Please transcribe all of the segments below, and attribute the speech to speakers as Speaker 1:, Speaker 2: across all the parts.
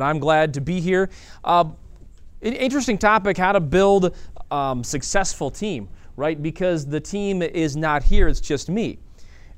Speaker 1: I'm glad to be here. Uh, interesting topic how to build a um, successful team, right? Because the team is not here, it's just me.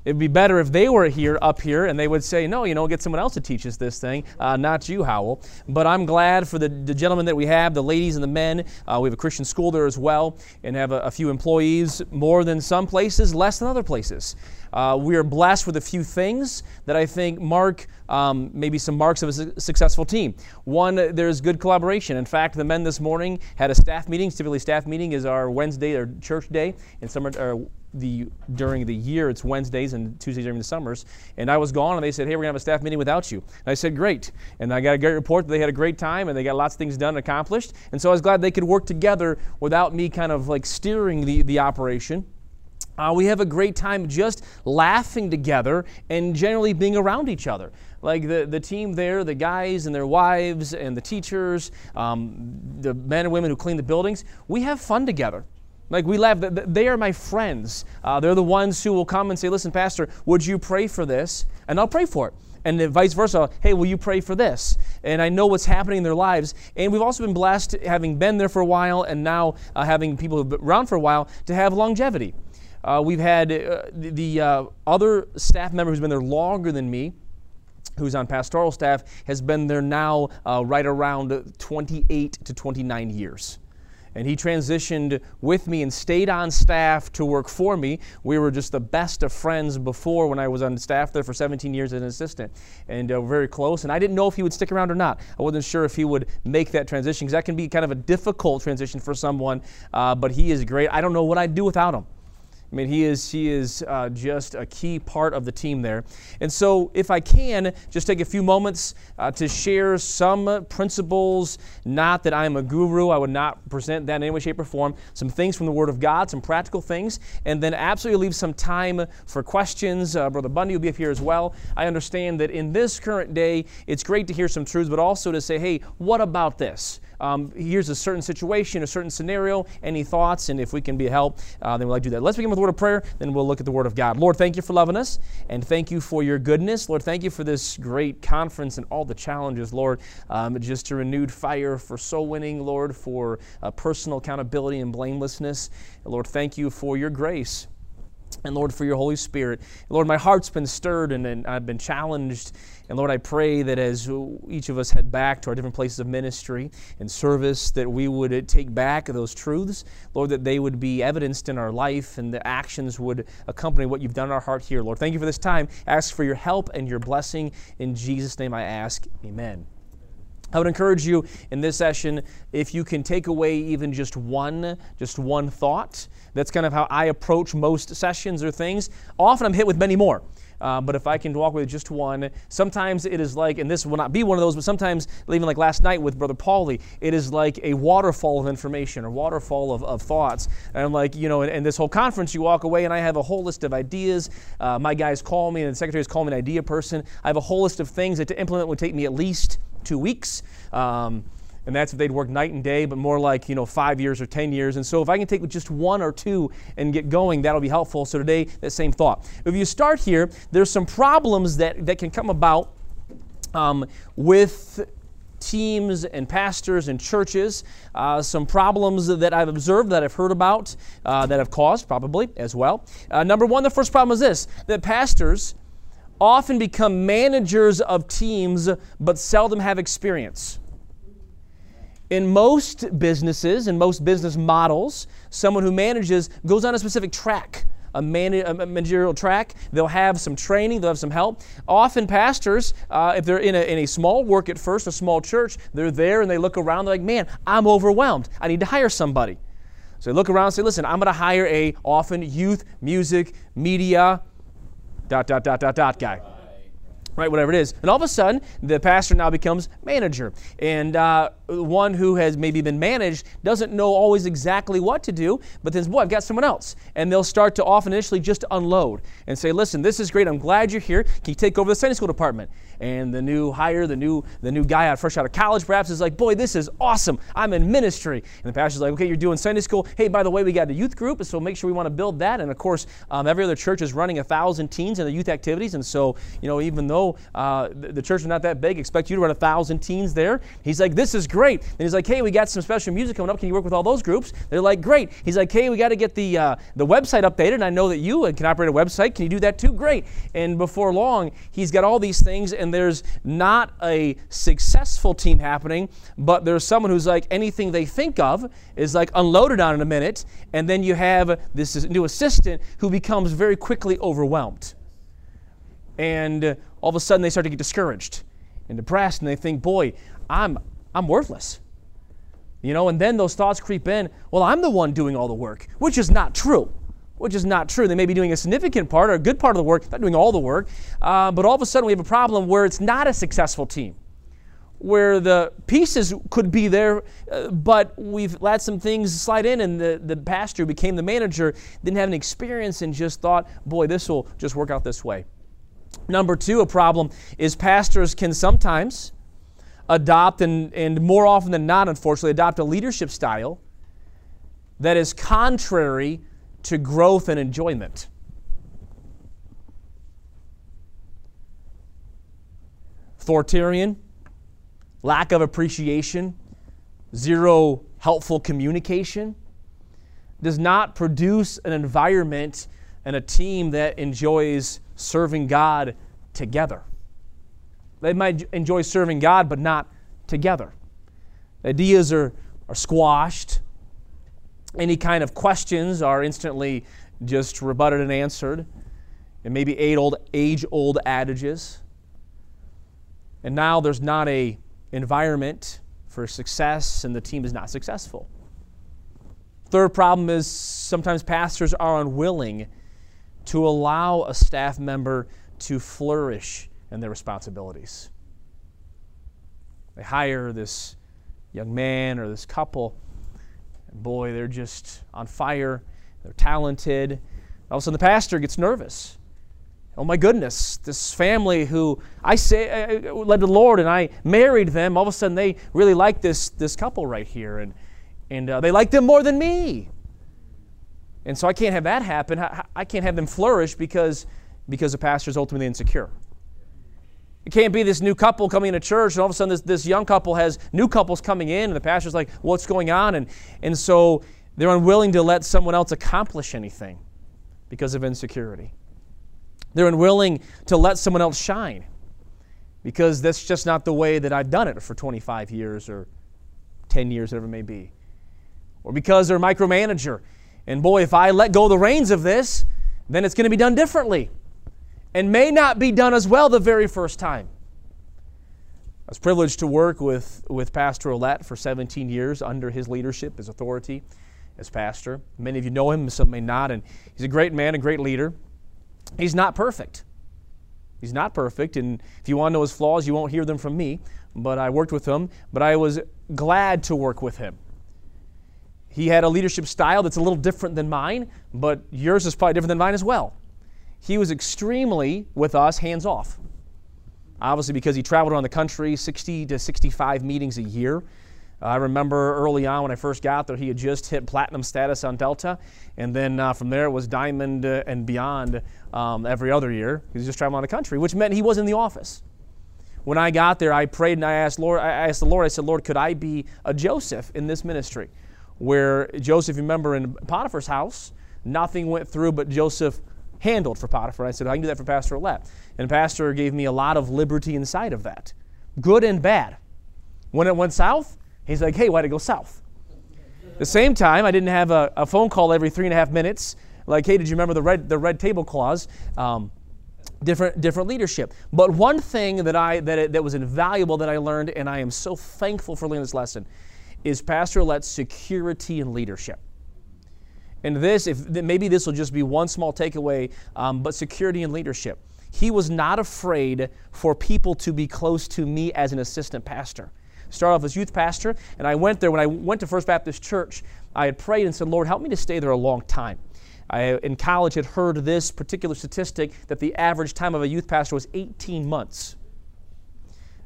Speaker 1: It'd be better if they were here, up here, and they would say, no, you know, get someone else to teach us this thing, uh, not you, Howell. But I'm glad for the, the, gentlemen that we have, the ladies and the men. Uh, we have a Christian school there as well, and have a, a few employees, more than some places, less than other places. Uh, we are blessed with a few things that I think mark um, maybe some marks of a su- successful team. One, there's good collaboration. In fact, the men this morning had a staff meeting. Typically, staff meeting is our Wednesday or church day in summer. Or the during the year it's Wednesdays and Tuesdays during the summers. And I was gone, and they said, "Hey, we're gonna have a staff meeting without you." And I said, "Great." And I got a great report that they had a great time and they got lots of things done and accomplished. And so I was glad they could work together without me kind of like steering the the operation. Uh, we have a great time just laughing together and generally being around each other. Like the, the team there, the guys and their wives and the teachers, um, the men and women who clean the buildings, we have fun together. Like we laugh. They are my friends. Uh, they're the ones who will come and say, Listen, Pastor, would you pray for this? And I'll pray for it and vice versa. Hey, will you pray for this? And I know what's happening in their lives. And we've also been blessed, having been there for a while and now uh, having people who've been around for a while, to have longevity. Uh, we've had uh, the, the uh, other staff member who's been there longer than me, who's on pastoral staff, has been there now uh, right around 28 to 29 years. And he transitioned with me and stayed on staff to work for me. We were just the best of friends before when I was on staff there for 17 years as an assistant. And uh, very close. And I didn't know if he would stick around or not. I wasn't sure if he would make that transition because that can be kind of a difficult transition for someone. Uh, but he is great. I don't know what I'd do without him. I mean, he is, he is uh, just a key part of the team there. And so, if I can, just take a few moments uh, to share some principles. Not that I'm a guru, I would not present that in any way, shape, or form. Some things from the Word of God, some practical things, and then absolutely leave some time for questions. Uh, Brother Bundy will be up here as well. I understand that in this current day, it's great to hear some truths, but also to say, hey, what about this? Um, here's a certain situation, a certain scenario. Any thoughts? And if we can be a help, uh, then we'd like to do that. Let's begin with a word of prayer, then we'll look at the Word of God. Lord, thank you for loving us, and thank you for your goodness. Lord, thank you for this great conference and all the challenges, Lord, um, just a renewed fire for soul winning, Lord, for uh, personal accountability and blamelessness. Lord, thank you for your grace. And Lord, for your Holy Spirit. Lord, my heart's been stirred and, and I've been challenged and Lord, I pray that as each of us head back to our different places of ministry and service, that we would take back those truths, Lord, that they would be evidenced in our life and the actions would accompany what you've done in our heart here. Lord, thank you for this time. ask for your help and your blessing. In Jesus' name I ask. Amen. I would encourage you in this session, if you can take away even just one, just one thought. That's kind of how I approach most sessions or things. Often I'm hit with many more. Uh, but if I can walk with just one, sometimes it is like, and this will not be one of those, but sometimes, even like last night with Brother Paulie, it is like a waterfall of information or waterfall of, of thoughts. And I'm like, you know, in, in, this whole conference, you walk away and I have a whole list of ideas. Uh, my guys call me and the secretaries call me an idea person. I have a whole list of things that to implement would take me at least two weeks. Um, and that's if they'd work night and day, but more like, you know, five years or 10 years. And so if I can take just one or two and get going, that'll be helpful. So today, that same thought. If you start here, there's some problems that, that can come about um, with teams and pastors and churches, uh, some problems that I've observed, that I've heard about, uh, that have caused probably as well. Uh, number one, the first problem is this that pastors often become managers of teams but seldom have experience. In most businesses, in most business models, someone who manages goes on a specific track. A, man, a, managerial track. They'll have some training, they'll have some help. Often, pastors, uh, if they're in a, in a small work at first, a small church, they're there and they look around, they're like, man, I'm overwhelmed. I need to hire somebody. So they look around and say, listen, I'm going to hire a often youth, music, media, dot, dot, dot, dot, dot guy right, whatever it is. And all of a sudden, the pastor now becomes manager. And uh, one who has maybe been managed doesn't know always exactly what to do, but then, boy, I've got someone else. And they'll start to often initially just unload and say, listen, this is great. I'm glad you're here. Can you take over the Sunday school department? And the new hire, the new, the new guy out fresh out of college perhaps is like, boy, this is awesome. I'm in ministry. And the pastor's like, okay, you're doing Sunday school. Hey, by the way, we got a youth group, so make sure we want to build that. And of course, um, every other church is running a thousand teens in their youth activities. And so, you know, even though uh, the, the church is not that big, expect you to run a thousand teens there. He's like, this is great. And he's like, hey, we got some special music coming up. Can you work with all those groups? They're like, great. He's like, hey, we got to get the uh, the website updated. And I know that you can operate a website. Can you do that too? Great. And before long, he's got all these things, and there's not a successful team happening, but there's someone who's like anything they think of is like unloaded on in a minute, and then you have this new assistant who becomes very quickly overwhelmed. And all of a sudden they start to get discouraged and depressed, and they think, boy, I'm, I'm worthless. You know, and then those thoughts creep in, well, I'm the one doing all the work, which is not true which is not true. They may be doing a significant part or a good part of the work, not doing all the work, uh, but all of a sudden we have a problem where it's not a successful team, where the pieces could be there, uh, but we've let some things slide in, and the, the pastor who became the manager didn't have any experience and just thought, boy, this will just work out this way. Number two, a problem is pastors can sometimes adopt, and, and more often than not, unfortunately, adopt a leadership style that is contrary to growth and enjoyment. Authoritarian, lack of appreciation, zero helpful communication does not produce an environment and a team that enjoys serving God together. They might enjoy serving God, but not together. Ideas are, are squashed, any kind of questions are instantly just rebutted and answered. And maybe age old adages. And now there's not a environment for success and the team is not successful. Third problem is sometimes pastors are unwilling to allow a staff member to flourish in their responsibilities. They hire this young man or this couple boy, they're just on fire. They're talented. All of a sudden, the pastor gets nervous. Oh my goodness, this family who I say uh, led the Lord and I married them, all of a sudden they really like this, this couple right here and, and uh, they like them more than me. And so I can't have that happen. I, I can't have them flourish because, because the pastor is ultimately insecure. It can't be this new couple coming into church, and all of a sudden this, this young couple has new couples coming in, and the pastor's like, What's going on? And, and so they're unwilling to let someone else accomplish anything because of insecurity. They're unwilling to let someone else shine because that's just not the way that I've done it for 25 years or 10 years, whatever it may be. Or because they're a micromanager. And boy, if I let go the reins of this, then it's going to be done differently and may not be done as well the very first time. I was privileged to work with, with Pastor Ouellette for 17 years under his leadership, his authority as pastor. Many of you know him, some may not, and he's a great man, a great leader. He's not perfect. He's not perfect, and if you want to know his flaws, you won't hear them from me. But I worked with him, but I was glad to work with him. He had a leadership style that's a little different than mine, but yours is probably different than mine as well he was extremely, with us, hands off. Obviously, because he traveled around the country, 60 to 65 meetings a year. I remember early on when I first got there, he had just hit platinum status on Delta, and then uh, from there it was diamond uh, and beyond um, every other year. He was just traveling around the country, which meant he was in the office. When I got there, I prayed and I asked Lord, I asked the Lord, I said, Lord, could I be a Joseph in this ministry? Where Joseph, remember in Potiphar's house, nothing went through, but Joseph handled for Potiphar. I said, I can do that for Pastor Ouellette. And Pastor gave me a lot of liberty inside of that, good and bad. When it went south, he's like, hey, why'd it go south? the same time, I didn't have a, a, phone call every three and a half minutes, like, hey, did you remember the red, the red table clause? Um, different, different leadership. But one thing that, I, that, that was invaluable that I learned, and I am so thankful for learning this lesson, is Pastor Ouellette's security and leadership. And this, if maybe this will just be one small takeaway, um, but security and leadership. He was not afraid for people to be close to me as an assistant pastor. started off as youth pastor, and I went there. When I went to First Baptist Church, I had prayed and said, Lord, help me to stay there a long time. I, in college, had heard this particular statistic that the average time of a youth pastor was 18 months.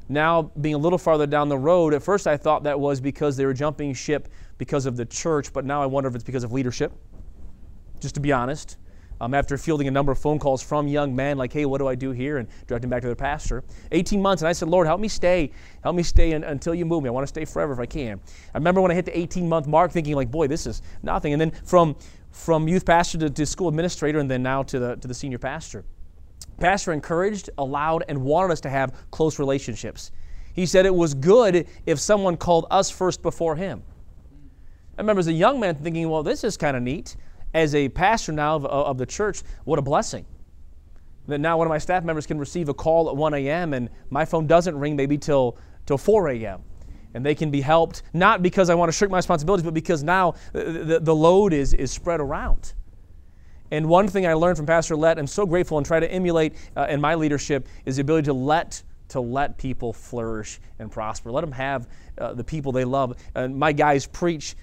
Speaker 1: Now, being a little farther down the road, at first I thought that was because they were jumping ship because of the church, but now I wonder if it's because of leadership, just to be honest. Um, after fielding a number of phone calls from young men, like, hey, what do I do here? And directing back to their pastor. 18 months, and I said, Lord, help me stay. Help me stay in, until you move me. I want to stay forever if I can. I remember when I hit the 18 month mark thinking, like, boy, this is nothing. And then from, from youth pastor to, to school administrator, and then now to the, to the senior pastor. Pastor encouraged, allowed, and wanted us to have close relationships. He said it was good if someone called us first before him. I remember as a young man thinking, well, this is kind of neat. As a pastor now of, of, the church, what a blessing. That now one of my staff members can receive a call at 1 a.m. and my phone doesn't ring maybe till, till 4 a.m. And they can be helped, not because I want to shirk my responsibilities, but because now the, the, the load is, is spread around. And one thing I learned from Pastor Ouellette, I'm so grateful and try to emulate uh, in my leadership, is the ability to let to let people flourish and prosper. Let them have uh, the people they love. And my guys preach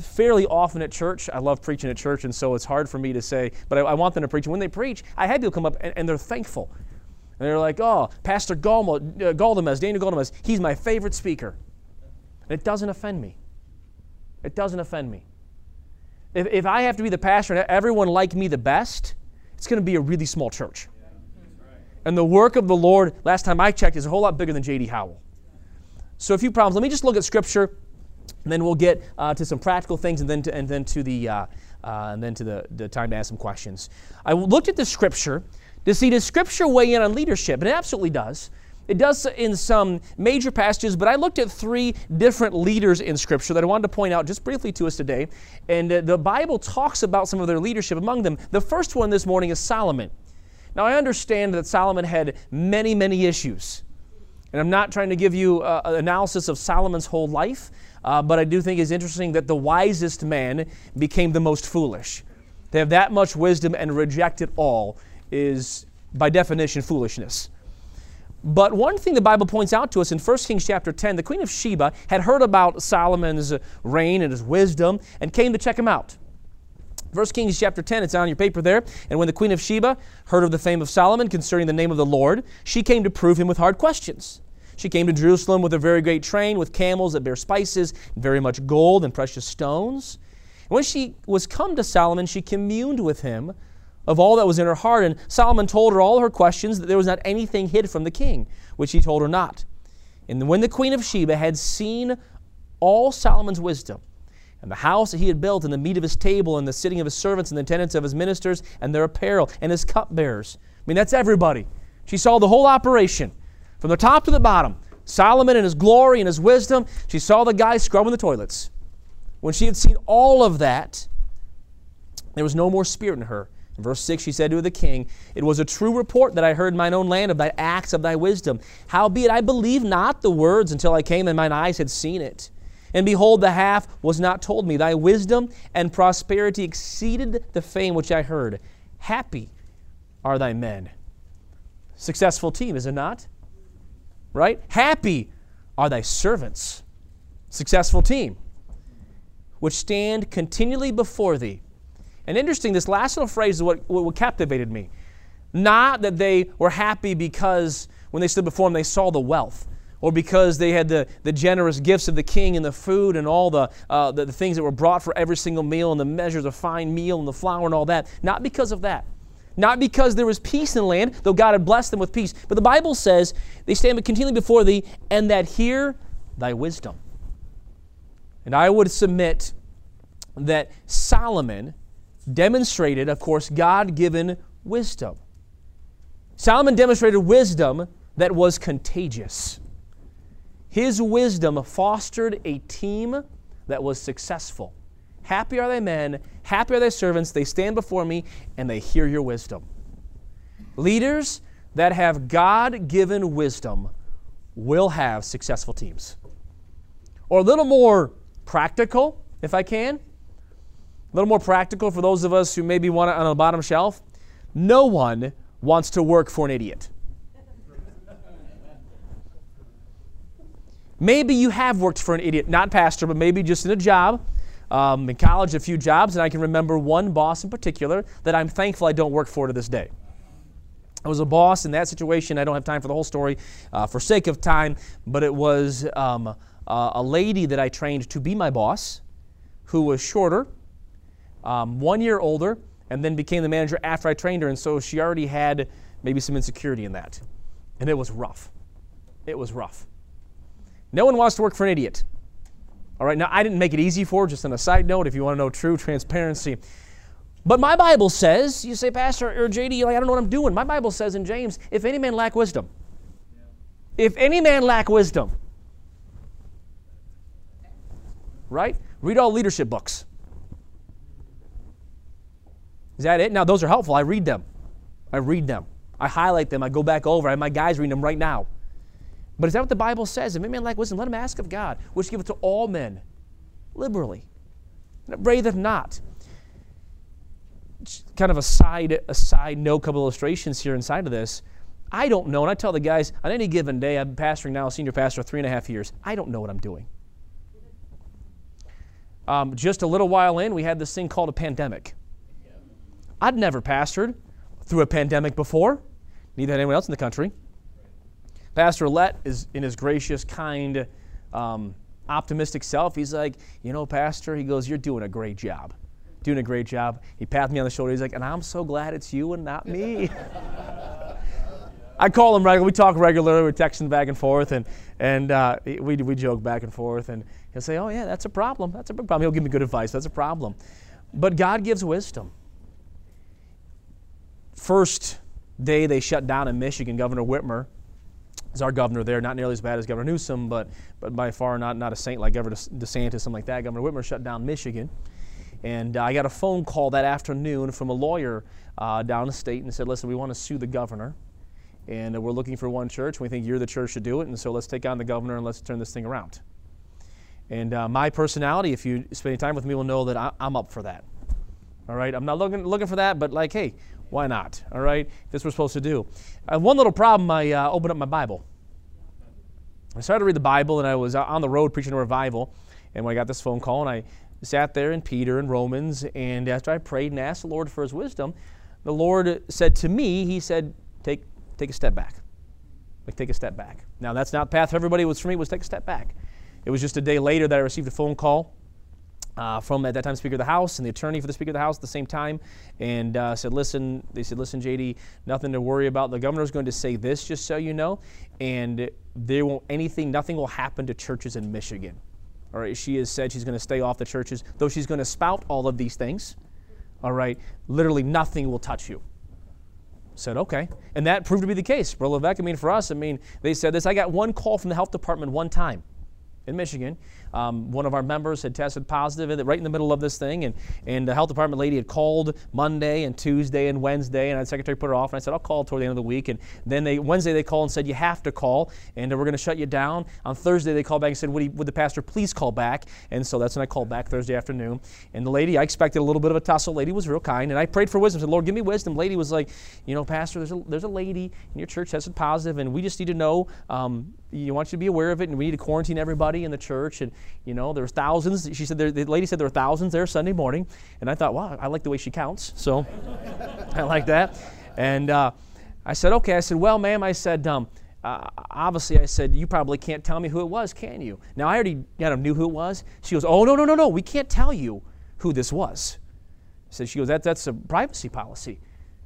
Speaker 1: fairly often at church. I love preaching at church, and so it's hard for me to say, but I, I want them to preach. And when they preach, I had people come up and, and they're thankful. And they're like, oh, Pastor Galma, uh, Daniel Galdamez, he's my favorite speaker. And it doesn't offend me. It doesn't offend me. If, if I have to be the pastor and everyone like me the best, it's going to be a really small church. And the work of the Lord, last time I checked, is a whole lot bigger than J.D. Howell. So a few problems. Let me just look at Scripture, and then we'll get uh, to some practical things, and then to, and then to the uh, uh, and then to the, the time to ask some questions. I looked at the Scripture to see does Scripture weigh in on leadership, and it absolutely does. It does in some major passages, but I looked at three different leaders in Scripture that I wanted to point out just briefly to us today. And uh, the Bible talks about some of their leadership among them. The first one this morning is Solomon. Now, I understand that Solomon had many, many issues. And I'm not trying to give you uh, an analysis of Solomon's whole life, uh, but I do think it's interesting that the wisest man became the most foolish. To have that much wisdom and reject it all is, by definition, foolishness. But one thing the Bible points out to us in 1 Kings chapter 10, the Queen of Sheba had heard about Solomon's reign and his wisdom and came to check him out. 1 Kings chapter 10, it's on your paper there. And when the Queen of Sheba heard of the fame of Solomon concerning the name of the Lord, she came to prove him with hard questions. She came to Jerusalem with a very great train, with camels that bear spices, very much gold and precious stones. And when she was come to Solomon, she communed with him of all that was in her heart. And Solomon told her all her questions, that there was not anything hid from the king, which he told her not. And when the queen of Sheba had seen all Solomon's wisdom, and the house that he had built, and the meat of his table, and the sitting of his servants, and the attendance of his ministers, and their apparel, and his cupbearers. I mean, that's everybody. She saw the whole operation from the top to the bottom. Solomon and his glory and his wisdom. She saw the guy scrubbing the toilets. When she had seen all of that, there was no more spirit in her. In verse 6, she said to the king, It was a true report that I heard in mine own land of thy acts of thy wisdom. Howbeit I believed not the words until I came and mine eyes had seen it. And behold, the half was not told me. Thy wisdom and prosperity exceeded the fame which I heard. Happy are thy men. Successful team, is it not? Right? Happy are thy servants. Successful team, which stand continually before thee and interesting, this last little phrase is what, what captivated me. Not that they were happy because when they stood before him they saw the wealth, or because they had the, the generous gifts of the king and the food and all the, uh, the, the things that were brought for every single meal and the measures of fine meal and the flour and all that. Not because of that. Not because there was peace in the land, though God had blessed them with peace. But the Bible says they stand continually before thee and that hear thy wisdom. And I would submit that Solomon demonstrated, of course, God given wisdom. Solomon demonstrated wisdom that was contagious. His wisdom fostered a team that was successful. Happy are thy men, happy are thy servants, they stand before me and they hear your wisdom. Leaders that have God given wisdom will have successful teams. Or a little more practical, if I can, a little more practical for those of us who maybe want it on the bottom shelf. No one wants to work for an idiot. Maybe you have worked for an idiot, not pastor, but maybe just in a job. Um, in college, a few jobs, and I can remember one boss in particular that I'm thankful I don't work for to this day. I was a boss in that situation. I don't have time for the whole story uh, for sake of time, but it was um, uh, a lady that I trained to be my boss who was shorter, um, one year older, and then became the manager after I trained her. And so she already had maybe some insecurity in that. And it was rough. It was rough. No one wants to work for an idiot. All right, now I didn't make it easy for just on a side note, if you want to know true transparency. But my Bible says, you say, Pastor or JD, like, I don't know what I'm doing. My Bible says in James, if any man lack wisdom, if any man lack wisdom, right? Read all leadership books. Is that it? Now, those are helpful. I read them. I read them. I highlight them. I go back over. I have my guys reading them right now. But is that what the Bible says? If any man lack wisdom, let him ask of God, which giveth to all men liberally. And it not kind of a side a side note, couple illustrations here inside of this. I don't know, and I tell the guys on any given day, I'm pastoring now, senior pastor, three and a half years. I don't know what I'm doing. Um, just a little while in, we had this thing called a pandemic. I'd never pastored through a pandemic before, neither had anyone else in the country. Pastor Ouellette is in his gracious, kind, um, optimistic self. He's like, you know, Pastor, he goes, you're doing a great job doing a great job. He pats me on the shoulder. He's like, and I'm so glad it's you and not me. I call him regularly. We talk regularly. We're texting back and forth, and and uh, we we joke back and forth. And he'll say, "Oh yeah, that's a problem. That's a big problem." He'll give me good advice. That's a problem. But God gives wisdom. First day they shut down in Michigan, Governor Whitmer is our governor there. Not nearly as bad as Governor Newsom, but but by far not not a saint like Governor DeSantis, something like that. Governor Whitmer shut down Michigan. And uh, I got a phone call that afternoon from a lawyer uh, down the state and said, listen, we want to sue the governor. And we're looking for one church. We think you're the church to do it. And so let's take on the governor and let's turn this thing around. And uh, my personality, if you spend time with me, will know that I, am up for that. All right? I'm not looking, looking for that, but like, hey, why not? All right? This we're supposed to do. Uh, one little problem, I uh, opened up my Bible. I started to read the Bible, and I was on the road preaching a revival. And when I got this phone call, and I sat there in Peter and Romans, and after I prayed and asked the Lord for his wisdom, the Lord said to me, He said, Take, take a step back. Like, take a step back. Now, that's not the path for everybody. Was for me, was take a step back. It was just a day later that I received a phone call uh, from, at that time, Speaker of the House and the attorney for the Speaker of the House at the same time, and uh, said, Listen, they said, Listen, JD, nothing to worry about. The governor's going to say this, just so you know, and there won't anything, nothing will happen to churches in Michigan. All right, she has said she's going to stay off the churches, though she's going to spout all of these things. All right, literally nothing will touch you. Said, okay. And that proved to be the case. For Levesque, I mean, for us, I mean, they said this. I got one call from the health department one time in Michigan. Um, one of our members had tested positive right in the middle of this thing, and, and the health department lady had called Monday and Tuesday and Wednesday, and the secretary put her off, and I said, I'll call toward the end of the week. And then they Wednesday they called and said, You have to call, and we're going to shut you down. On Thursday they called back and said, would, he, would the pastor please call back? And so that's when I called back Thursday afternoon. And the lady, I expected a little bit of a tussle. Lady was real kind, and I prayed for wisdom. I said, Lord, give me wisdom. Lady was like, You know, Pastor, there's a, there's a lady in your church tested positive, and we just need to know. Um, you want you to be aware of it, and we need to quarantine everybody in the church. And you know, there's thousands. She said there, the lady said there were thousands there Sunday morning, and I thought, wow, I like the way she counts. So I like that. And uh, I said, okay. I said, well, ma'am, I said. Um, uh, obviously, I said, You probably can't tell me who it was, can you? Now, I already kind of knew who it was. She goes, Oh, no, no, no, no, we can't tell you who this was. Said, She goes, that, That's a privacy policy.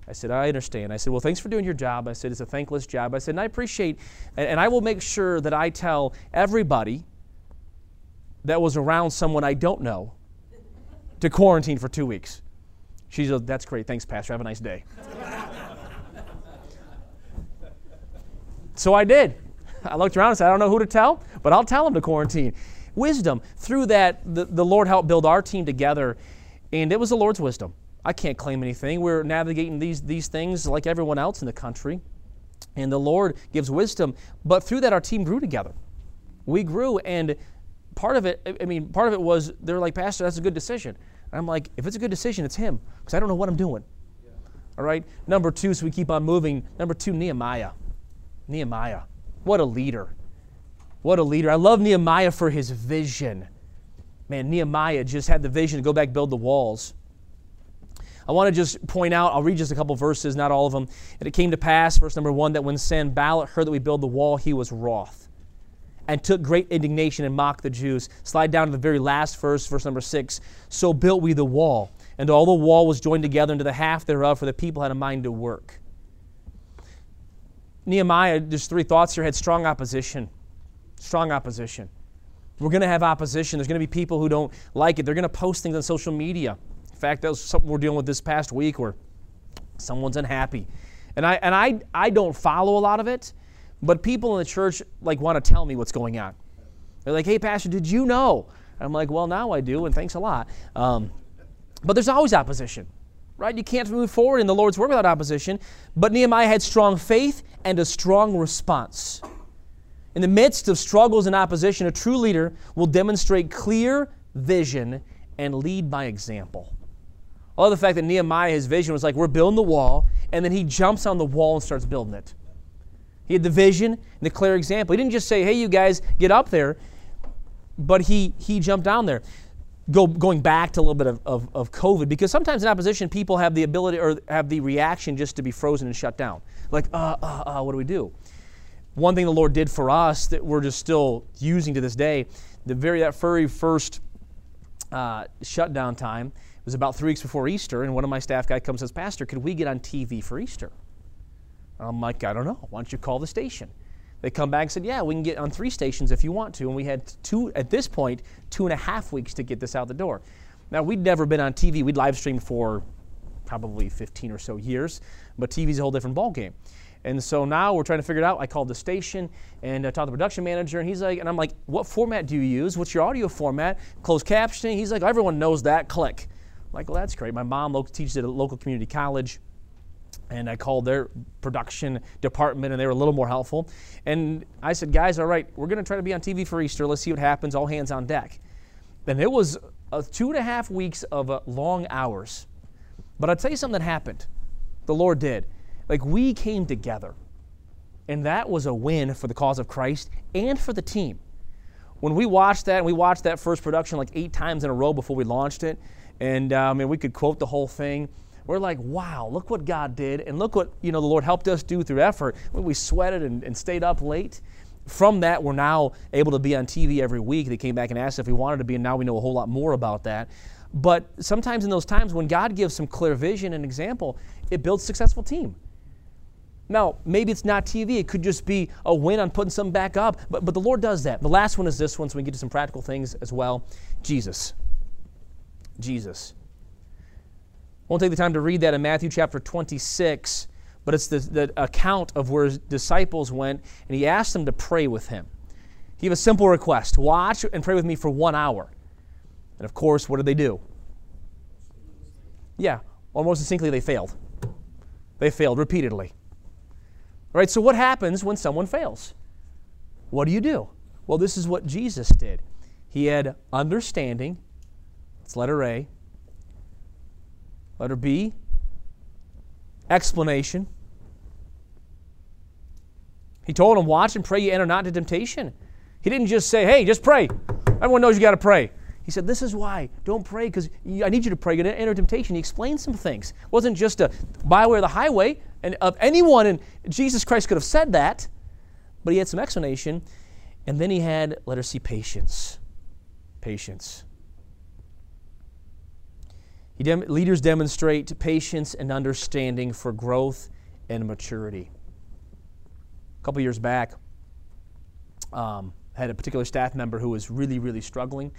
Speaker 1: I said, I understand. I said, Well, thanks for doing your job. I said, It's a thankless job. I said, And I appreciate, and, and I will make sure that I tell everybody that was around someone I don't know to quarantine for two weeks. She said, That's great. Thanks, Pastor. Have a nice day. so I did. I looked around and said, I don't know who to tell, but I'll tell them to quarantine. Wisdom. Through that, the, the Lord helped build our team together, and it was the Lord's wisdom. I can't claim anything. We're navigating these, these things like everyone else in the country. And the Lord gives wisdom. But through that, our team grew together. We grew, and part of it, I mean, part of it was they're like, Pastor, that's a good decision. And I'm like, if it's a good decision, it's Him, because I don't know what I'm doing. Yeah. All right? Number two, so we keep on moving. Number two, Nehemiah. Nehemiah. What a leader. What a leader. I love Nehemiah for his vision. Man, Nehemiah just had the vision to go back build the walls. I want to just point out, I'll read just a couple verses, not all of them. And it came to pass, verse number one, that when Sanballat heard that we build the wall, he was wroth and took great indignation and mocked the Jews. Slide down to the very last verse, verse number six. So built we the wall, and all the wall was joined together into the half thereof, for the people had a mind to work. Nehemiah, just three thoughts here, had strong opposition. Strong opposition. We're going to have opposition. There's going to be people who don't like it. They're going to post things on social media. In fact, that was something we're dealing with this past week where someone's unhappy. And I, and I, I don't follow a lot of it, but people in the church like want to tell me what's going on. They're like, hey, Pastor, did you know? I'm like, well, now I do, and thanks a lot. Um, but there's always opposition, right? You can't move forward in the Lord's work without opposition. But Nehemiah had strong faith and a strong response. In the midst of struggles and opposition, a true leader will demonstrate clear vision and lead by example. I love the fact that Nehemiah, his vision was like, we're building the wall, and then he jumps on the wall and starts building it. He had the vision and the clear example. He didn't just say, hey, you guys, get up there, but he, he jumped down there. Go, going back to a little bit of, of, of COVID, because sometimes in opposition, people have the ability or have the reaction just to be frozen and shut down. Like, uh, uh, uh, what do we do? One thing the Lord did for us that we're just still using to this day, the very that very first uh, shutdown time, was about three weeks before Easter, and one of my staff guy comes and says, Pastor, could we get on TV for Easter? I'm like, I don't know. Why don't you call the station? They come back and said, Yeah, we can get on three stations if you want to. And we had two, at this point, two and a half weeks to get this out the door. Now, we'd never been on TV. We'd live streamed for probably 15 or so years, but TV's a whole different ballgame. And so now we're trying to figure it out. I called the station and I talked to the production manager, and he's like, and I'm like, what format do you use? What's your audio format? Closed captioning? He's like, everyone knows that. Click. I'm like, well, that's great. My mom teaches at a local community college. And I called their production department, and they were a little more helpful. And I said, guys, all right, we're going to try to be on TV for Easter. Let's see what happens. All hands on deck. And it was uh, two and a half weeks of uh, long hours. But I'll tell you something that happened. The Lord did. Like, we came together. And that was a win for the cause of Christ and for the team. When we watched that, and we watched that first production like eight times in a row before we launched it, and um, I mean, we could quote the whole thing. We're like, wow, look what God did, and look what you know the Lord helped us do through effort. When we sweated and, and stayed up late. From that, we're now able to be on TV every week. They came back and asked if we wanted to be, and now we know a whole lot more about that. But sometimes in those times when God gives some clear vision and example, it builds a successful team. Now, maybe it's not TV. It could just be a win on putting something back up. But, but the Lord does that. The last one is this one, so we get to some practical things as well. Jesus. Jesus. Won't take the time to read that in Matthew chapter 26, but it's the, the account of where his disciples went, and he asked them to pray with him. He gave a simple request watch and pray with me for one hour. And of course, what did they do? Yeah, almost distinctly, they failed. They failed repeatedly. All right, so what happens when someone fails? What do you do? Well, this is what Jesus did. He had understanding it's letter A. Letter B, explanation. He told him, Watch and pray you enter not into temptation. He didn't just say, Hey, just pray. Everyone knows you got to pray. He said, This is why. Don't pray because I need you to pray. You're going to enter temptation. He explained some things. It wasn't just a byway or the highway. And of anyone, and Jesus Christ could have said that, but he had some explanation. And then he had, let us see, patience. Patience. Dem- leaders demonstrate patience and understanding for growth and maturity. A couple years back, um, had a particular staff member who was really, really struggling.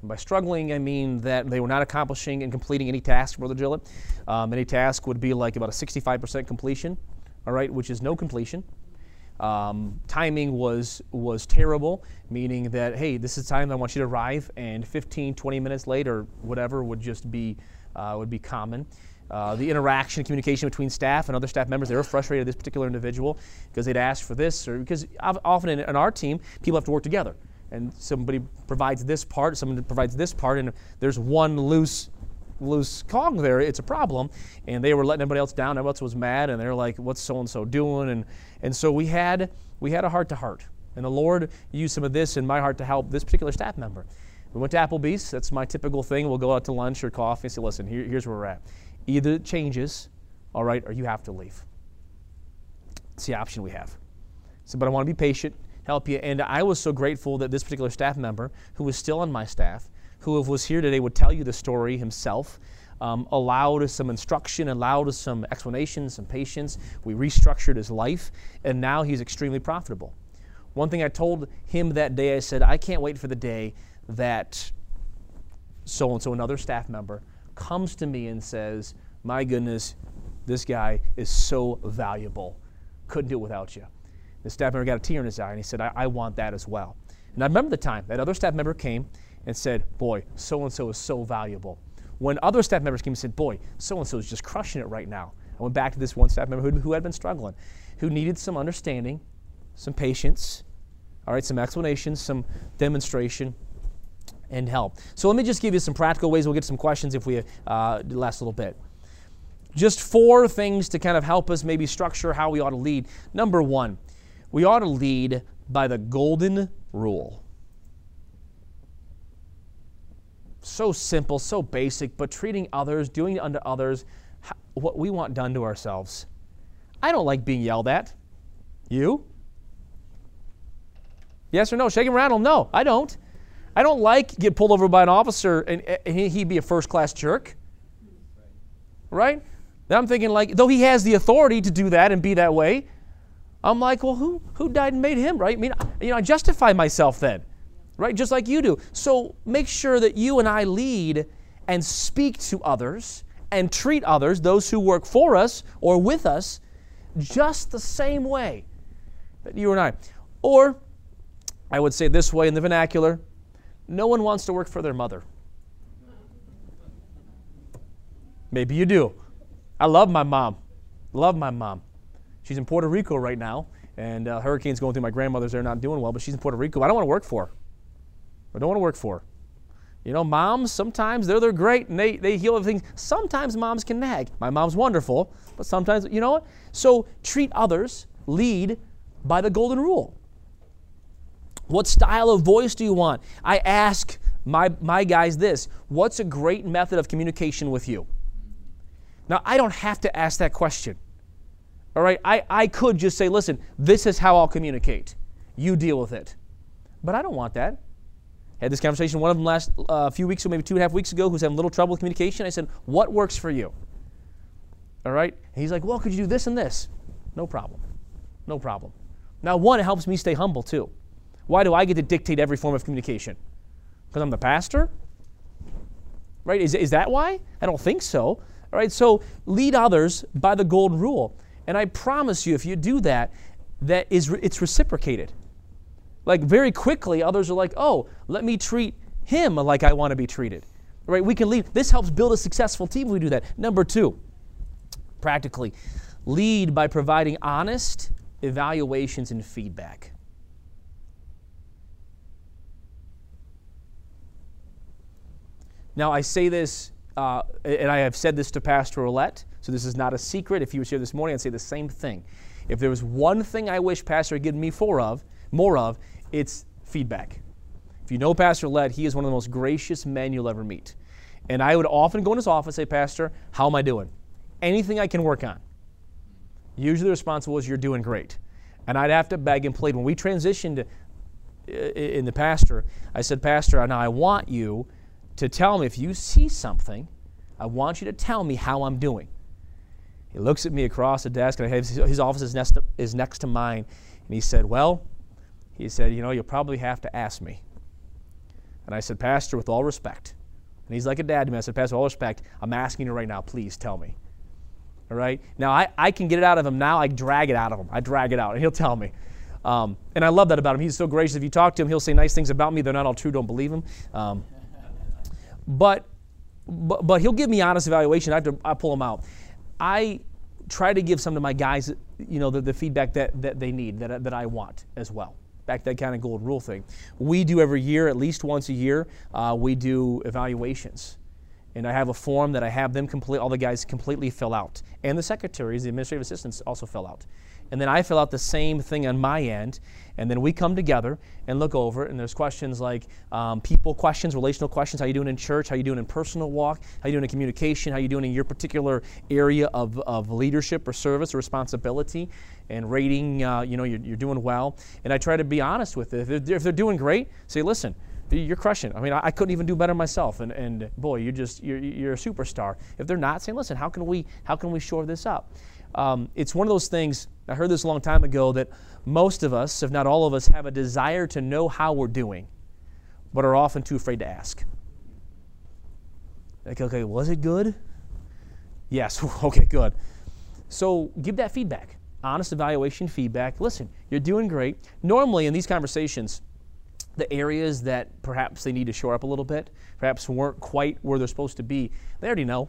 Speaker 1: And by struggling, I mean that they were not accomplishing and completing any task, Brother Gillett. Um, any task would be like about a 65% completion, all right, which is no completion. Um, timing was was terrible, meaning that hey, this is the time I want you to arrive, and 15, 20 minutes late or whatever would just be would be common. Uh, the interaction and communication between staff and other staff members, they were frustrated at this particular individual because they'd asked for this, or because often in, in our team, people have to work together. And somebody provides this part, someone provides this part, and there's one loose loose cog there, it's a problem. And they were letting everybody else down. Everybody else was mad, and they're like, "What's so and so doing?" And and so we had we had a heart to heart. And the Lord used some of this in my heart to help this particular staff member. We went to Applebee's. That's my typical thing. We'll go out to lunch or coffee and say, listen, here, here's where we're at. Either it changes, all right, or you have to leave. It's the option we have. So, but I want to be patient, help you. And I was so grateful that this particular staff member, who was still on my staff, who was here today, would tell you the story himself. Um, allowed some instruction, allowed some explanation, some patience. We restructured his life, and now he's extremely profitable. One thing I told him that day, I said, I can't wait for the day that so and so, another staff member, comes to me and says, My goodness, this guy is so valuable. Couldn't do it without you. The staff member got a tear in his eye and he said, I, I want that as well. And I remember the time that other staff member came and said, Boy, so and so is so valuable. When other staff members came and said, Boy, so and so is just crushing it right now. I went back to this one staff member who, who had been struggling, who needed some understanding, some patience, all right, some explanations, some demonstration, and help. So let me just give you some practical ways. We'll get some questions if we uh, last little bit. Just four things to kind of help us maybe structure how we ought to lead. Number one, we ought to lead by the golden rule. So simple, so basic, but treating others, doing unto others what we want done to ourselves. I don't like being yelled at. You? Yes or no? Shake and rattle. No, I don't. I don't like get pulled over by an officer and, eh, and he'd be a first class jerk. Right? Then I'm thinking like, though he has the authority to do that and be that way, I'm like, well, who who died and made him, right? I mean, you know, I justify myself then, right? Just like you do. So make sure that you and I lead and speak to others and treat others, those who work for us or with us, just the same way that you and I. Or I would say this way in the vernacular no one wants to work for their mother. Maybe you do. I love my mom. Love my mom. She's in Puerto Rico right now, and uh, hurricane's going through my grandmother's. They're not doing well, but she's in Puerto Rico. I don't want to work for her. I don't want to work for her. You know, moms, sometimes they're, they're great and they, they heal everything. Sometimes moms can nag. My mom's wonderful, but sometimes, you know what? So treat others, lead by the golden rule. What style of voice do you want? I ask my, my guys this What's a great method of communication with you? Now, I don't have to ask that question. All right, I, I could just say, listen, this is how I'll communicate. You deal with it. But I don't want that. Had this conversation, one of them last a uh, few weeks ago, maybe two and a half weeks ago, who's having a little trouble with communication. I said, What works for you? All right? And he's like, Well, could you do this and this? No problem. No problem. Now, one, it helps me stay humble too. Why do I get to dictate every form of communication? Because I'm the pastor? Right? Is, is that why? I don't think so. All right, so lead others by the golden rule. And I promise you, if you do that, that is it's reciprocated. Like very quickly, others are like, oh, let me treat him like I want to be treated. Right? We can lead. This helps build a successful team if we do that. Number two, practically, lead by providing honest evaluations and feedback. Now, I say this, uh, and I have said this to Pastor Ouellette, so this is not a secret. If he was here this morning, I'd say the same thing. If there was one thing I wish Pastor had given me more of, more of, it's feedback. If you know Pastor Ouellette, he is one of the most gracious men you'll ever meet. And I would often go in his office and say, Pastor, how am I doing? Anything I can work on. Usually the response was, You're doing great. And I'd have to beg and plead. When we transitioned uh, in the pastor, I said, Pastor, now I want you to tell me if you see something, I want you to tell me how I'm doing. He looks at me across the desk, and I his, his office is next, to, is next to mine, and he said, Well, he said, You know, you'll probably have to ask me. And I said, Pastor, with all respect, and he's like a dad to me. I said, Pastor, with all respect, I'm asking you right now, please tell me. All right? Now, I, I can get it out of him now. I drag it out of him. I drag it out, and he'll tell me. Um, and I love that about him. He's so gracious. If you talk to him, he'll say nice things about me. They're not all true. Don't believe him. Um, but, but, but he'll give me honest evaluation. I have to I pull them out. I try to give some to my guys, you know, the, the feedback that, that they need, that, that I want as well. Back to that kind of gold rule thing. We do every year, at least once a year, uh, we do evaluations. And I have a form that I have them complete, all the guys completely fill out. And the secretaries, the administrative assistants also fill out. And then I fill out the same thing on my end. And then we come together and look over it. And there's questions like um, people questions, relational questions. How you doing in church? How you doing in personal walk? How you doing in communication? How you doing in your particular area of, of leadership or service or responsibility? And rating, uh, you know, you're, you're doing well. And I try to be honest with it. If they're, if they're doing great, say, listen, you're crushing. I mean, I, I, couldn't even do better myself. And, and boy, you're just you're, you're a superstar. If they're not, saying, listen, how can we how can we shore this up? Um, it's one of those things. I heard this a long time ago that most of us, if not all of us, have a desire to know how we're doing, but are often too afraid to ask. Like, okay, was it good? Yes. okay, good. So give that feedback, honest evaluation feedback. Listen, you're doing great. Normally in these conversations the areas that perhaps they need to shore up a little bit, perhaps weren't quite where they're supposed to be, they already know.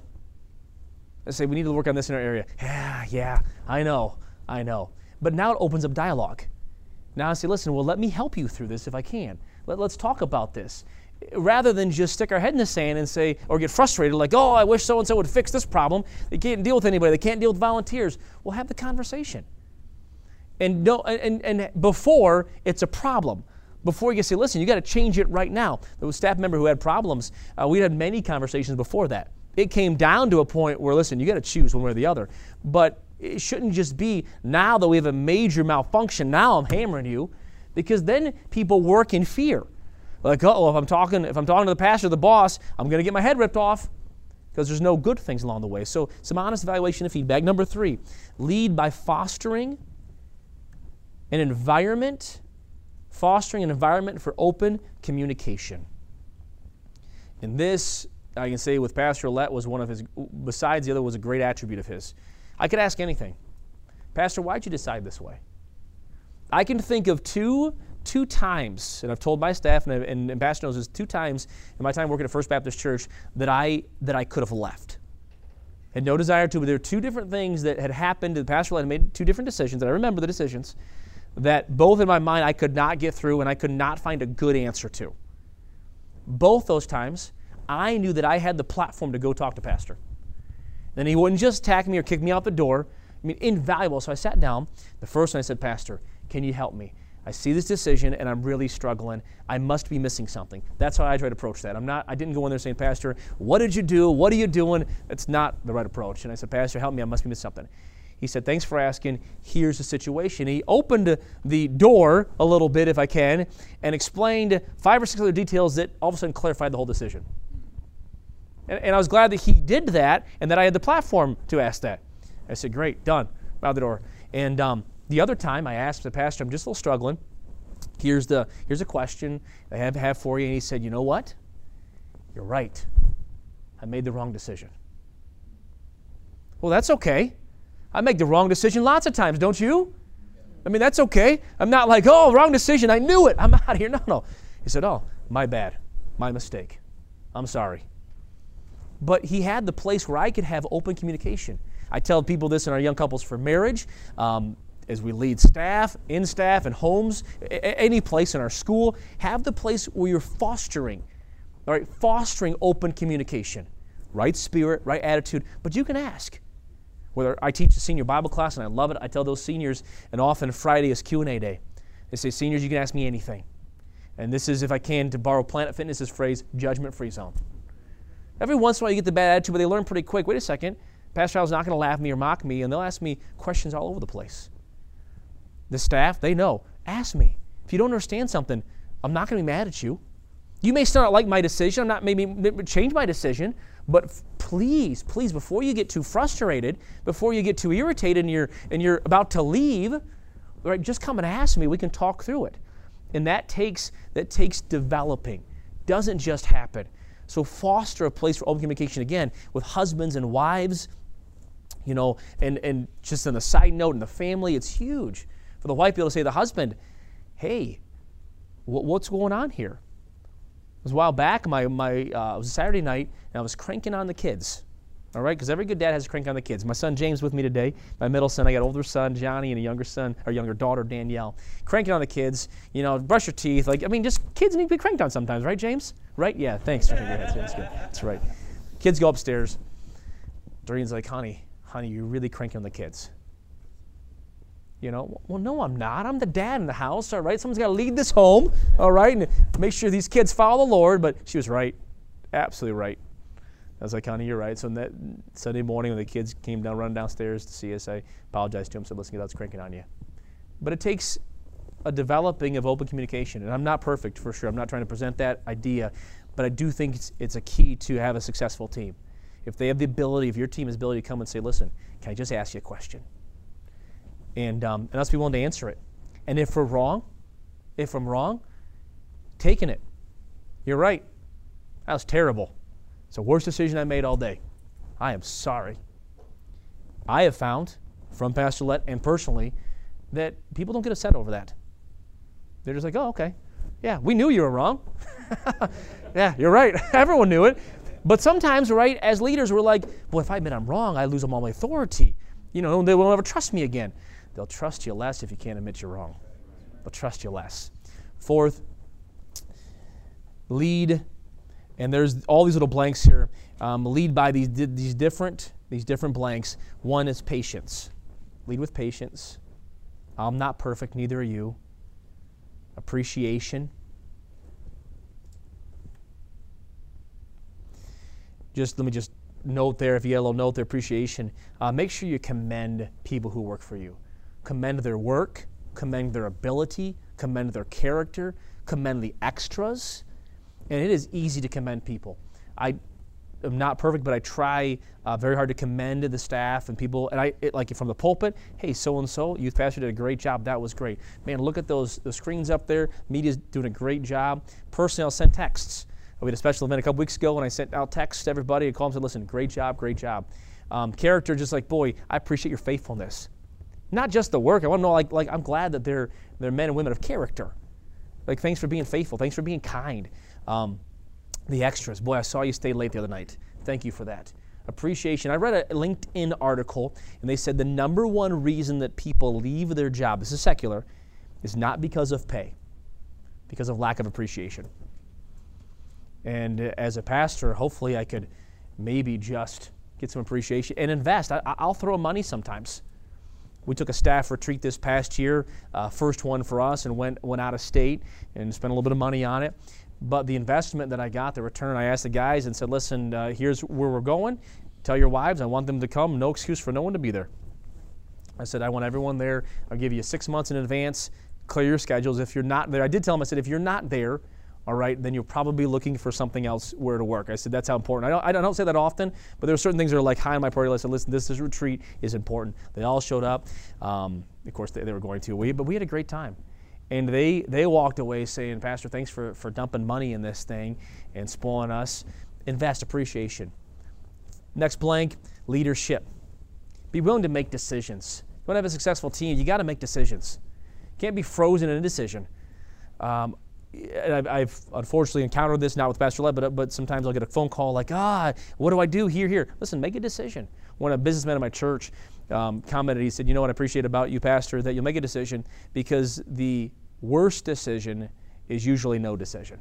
Speaker 1: They say, we need to work on this in our area. Yeah, yeah, I know, I know. But now it opens up dialogue. Now I say, listen, well, let me help you through this if I can. Let, let's talk about this. Rather than just stick our head in the sand and say, or get frustrated, like, oh, I wish so and so would fix this problem. They can't deal with anybody, they can't deal with volunteers. We'll have the conversation. And, no, and, and before it's a problem before you say, listen, you got to change it right now. Was staff member who had problems. Uh, we had many conversations before that. It came down to a point where, listen, you got to choose one way or the other. But it shouldn't just be now that we have a major malfunction, now I'm hammering you, because then people work in fear. Like, oh, if I'm talking, if I'm talking to the pastor, the boss, I'm going to get my head ripped off because there's no good things along the way. So, some honest evaluation and feedback. Number three, lead by fostering an environment fostering an environment for open communication. And this, I can say with Pastor Ouellette was one of his, besides the other, was a great attribute of his. I could ask anything. Pastor, why'd you decide this way? I can think of two two times, and I've told my staff, and, and, and Pastor knows this, two times in my time working at First Baptist Church that I that I could have left. Had no desire to, but there were two different things that had happened. The pastor had made two different decisions, and I remember the decisions that both in my mind I could not get through and I could not find a good answer to. Both those times, I knew that I had the platform to go talk to Pastor. Then he wouldn't just attack me or kick me out the door. I mean, invaluable. So I sat down. The first one I said, Pastor, can you help me? I see this decision and I'm really struggling. I must be missing something. That's how I try to approach that. I'm not, I didn't go in there saying, Pastor, what did you do? What are you doing? It's not the right approach. And I said, Pastor, help me. I must be missing something. He said, Thanks for asking. Here's the situation. He opened the door a little bit, if I can, and explained five or six other details that all of a sudden clarified the whole decision. And, and I was glad that he did that and that I had the platform to ask that. I said, Great, done. Out the door. And um, the other time I asked the pastor, I'm just a little struggling. Here's, the, here's a question I have, have for you. And he said, You know what? You're right. I made the wrong decision. Well, that's okay. I make the wrong decision lots of times, don't you? I mean, that's okay. I'm not like, oh, wrong decision. I knew it. I'm out of here. No, no. He said, oh, my bad. My mistake. I'm sorry. But he had the place where I could have open communication. I tell people this in our young couples for marriage, um, as we lead staff, in staff, and homes, a- any place in our school, have the place where you're fostering, all right, fostering open communication, right spirit, right attitude. But you can ask whether I teach a senior Bible class and I love it, I tell those seniors, and often Friday is Q&A day. They say, seniors, you can ask me anything. And this is, if I can, to borrow Planet Fitness's phrase, judgment-free zone. Every once in a while you get the bad attitude, but they learn pretty quick. Wait a second, Pastor Howell's not going to laugh at me or mock me, and they'll ask me questions all over the place. The staff, they know. Ask me. If you don't understand something, I'm not going to be mad at you. You may still not like my decision. I'm not maybe change my decision, but please, please, before you get too frustrated, before you get too irritated and you're, and you're about to leave, right, just come and ask me. We can talk through it. And that takes, that takes developing. Doesn't just happen. So foster a place for open communication again with husbands and wives, you know, and, and just on the side note in the family, it's huge for the wife to be able to say to the husband, hey, what's going on here? It was a while back. My, my, uh, it was a Saturday night, and I was cranking on the kids. All right, because every good dad has to crank on the kids. My son James with me today. My middle son, I got older son Johnny, and a younger son, or younger daughter Danielle. Cranking on the kids. You know, brush your teeth. Like I mean, just kids need to be cranked on sometimes, right, James? Right? Yeah. Thanks. That's good. That's right. Kids go upstairs. Doreen's like, honey, honey, you're really cranking on the kids. You know, well, no, I'm not. I'm the dad in the house, all right? Someone's got to lead this home, all right, and make sure these kids follow the Lord. But she was right, absolutely right. I was like, honey, you're right. So that Sunday morning when the kids came down, running downstairs to see us, I apologized to them, said, listen, that's cranking on you. But it takes a developing of open communication. And I'm not perfect for sure. I'm not trying to present that idea, but I do think it's, it's a key to have a successful team. If they have the ability, if your team has ability to come and say, listen, can I just ask you a question? And, um, and us be willing to answer it. And if we're wrong, if I'm wrong, taking it. You're right. That was terrible. It's the worst decision I made all day. I am sorry. I have found from Pastor Ouellette and personally that people don't get upset over that. They're just like, oh, okay. Yeah, we knew you were wrong. yeah, you're right. Everyone knew it. But sometimes, right, as leaders, we're like, well, if I admit I'm wrong, I lose all my authority. You know, they won't ever trust me again. They'll trust you less if you can't admit you're wrong. They'll trust you less. Fourth, lead, and there's all these little blanks here. Um, lead by these, these different these different blanks. One is patience. Lead with patience. I'm not perfect, neither are you appreciation. Just let me just note there, if you yellow note there, appreciation, uh, make sure you commend people who work for you. Commend their work, commend their ability, commend their character, commend the extras. And it is easy to commend people. I am not perfect, but I try uh, very hard to commend the staff and people. And I it, like from the pulpit, hey, so and so, youth pastor did a great job. That was great. Man, look at those those screens up there. Media's doing a great job. Personally, I'll texts. We had a special event a couple weeks ago and I sent out texts to everybody. I called them and said, listen, great job, great job. Um, character, just like, boy, I appreciate your faithfulness. Not just the work. I want to know, like, like I'm glad that they're, they're men and women of character. Like, thanks for being faithful. Thanks for being kind. Um, the extras. Boy, I saw you stay late the other night. Thank you for that. Appreciation. I read a LinkedIn article, and they said the number one reason that people leave their job, this is secular, is not because of pay, because of lack of appreciation. And as a pastor, hopefully I could maybe just get some appreciation and invest. I, will throw money sometimes. We took a staff retreat this past year, uh, first one for us, and went, went out of state and spent a little bit of money on it. But the investment that I got, the return, I asked the guys and said, listen, uh, here's where we're going. Tell your wives I want them to come. No excuse for no one to be there. I said, I want everyone there. I'll give you six months in advance. Clear your schedules. If you're not there, I did tell them, I said, if you're not there, all right, then you're probably looking for something else where to work. I said, that's how important. I don't, I don't say that often, but there are certain things that are like high on my priority list. I said, listen, this, retreat is important. They all showed up. Um, of course, they, they, were going to, we, but we had a great time. And they, they walked away saying, Pastor, thanks for, for dumping money in this thing and spoiling us. Invest appreciation. Next blank, leadership. Be willing to make decisions. You want to have a successful team, you got to make decisions. You can't be frozen in a decision. Um, I've, I've, unfortunately encountered this not with Pastor Ouellette, but, but sometimes I'll get a phone call like, ah, what do I do here, here? Listen, make a decision. When a businessman in my church um, commented, he said, you know what I appreciate about you, Pastor, that you'll make a decision because the worst decision is usually no decision.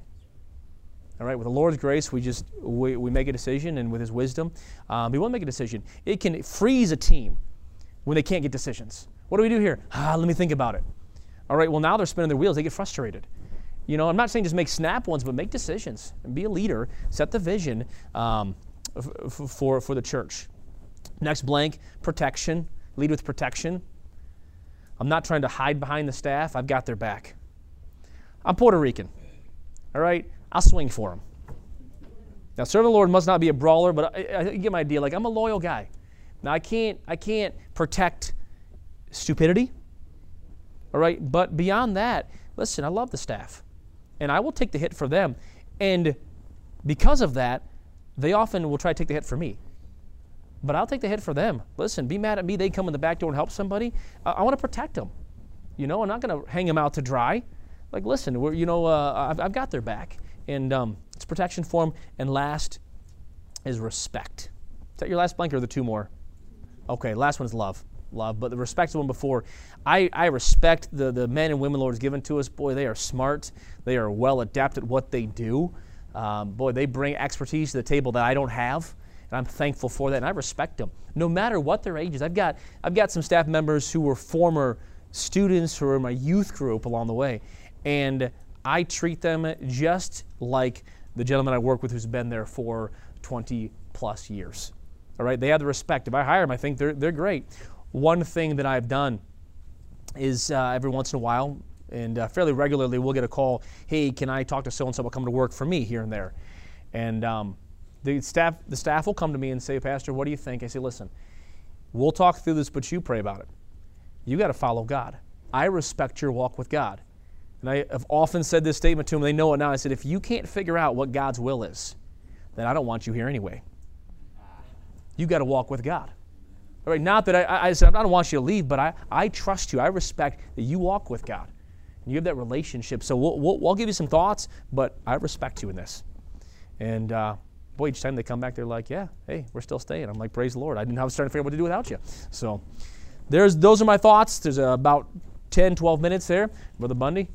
Speaker 1: All right, with the Lord's grace, we just we, we make a decision, and with His wisdom, um, we want to make a decision. It can freeze a team when they can't get decisions. What do we do here? Ah, let me think about it. All right, well now they're spinning their wheels. They get frustrated. You know, I'm not saying just make snap ones, but make decisions and be a leader. Set the vision um, for for the church. Next blank, protection. Lead with protection. I'm not trying to hide behind the staff. I've got their back. I'm Puerto Rican. All right? I'll swing for them. Now, serve the Lord must not be a brawler, but I, I get my idea. Like, I'm a loyal guy. Now, I can't, I can't protect stupidity. All right? But beyond that, listen, I love the staff. And I will take the hit for them. And because of that, they often will try to take the hit for me but I'll take the hit for them. Listen, be mad at me. They come in the back door and help somebody. I, I want to protect them. You know, I'm not going to hang them out to dry. Like, listen, we're, you know, uh, I've, I've, got their back. And um, it's protection for them. And last is respect. Is that your last blank or the two more? Okay, last one is love. Love. But the respect one before, I, I respect the, the men and women Lord has given to us. Boy, they are smart. They are well adept at what they do. Um, boy, they bring expertise to the table that I don't have. I'm thankful for that, and I respect them, no matter what their age is. I've got, I've got some staff members who were former students who were in my youth group along the way, and I treat them just like the gentleman I work with who's been there for 20 plus years. All right, they have the respect. If I hire them, I think they're, they're great. One thing that I've done is uh, every once in a while, and uh, fairly regularly, we'll get a call hey, can I talk to so and so about coming to work for me here and there? And um, the staff, the staff will come to me and say, Pastor, what do you think? I say, listen, we'll talk through this, but you pray about it. You got to follow God. I respect your walk with God. And I have often said this statement to them. They know it now. I said, if you can't figure out what God's will is, then I don't want you here anyway. You got to walk with God. All right, not that I, I said I don't want you to leave, but I, I trust you. I respect that you walk with God. And you have that relationship. So we'll, we'll, we'll give you some thoughts, but I respect you in this. And uh, boy, each time they come back, they're like, yeah, hey, we're still staying. I'm like, praise the Lord. I didn't I was trying to figure out what to do without you. So there's those are my thoughts. There's uh, about 10, 12 minutes there. Brother Bundy,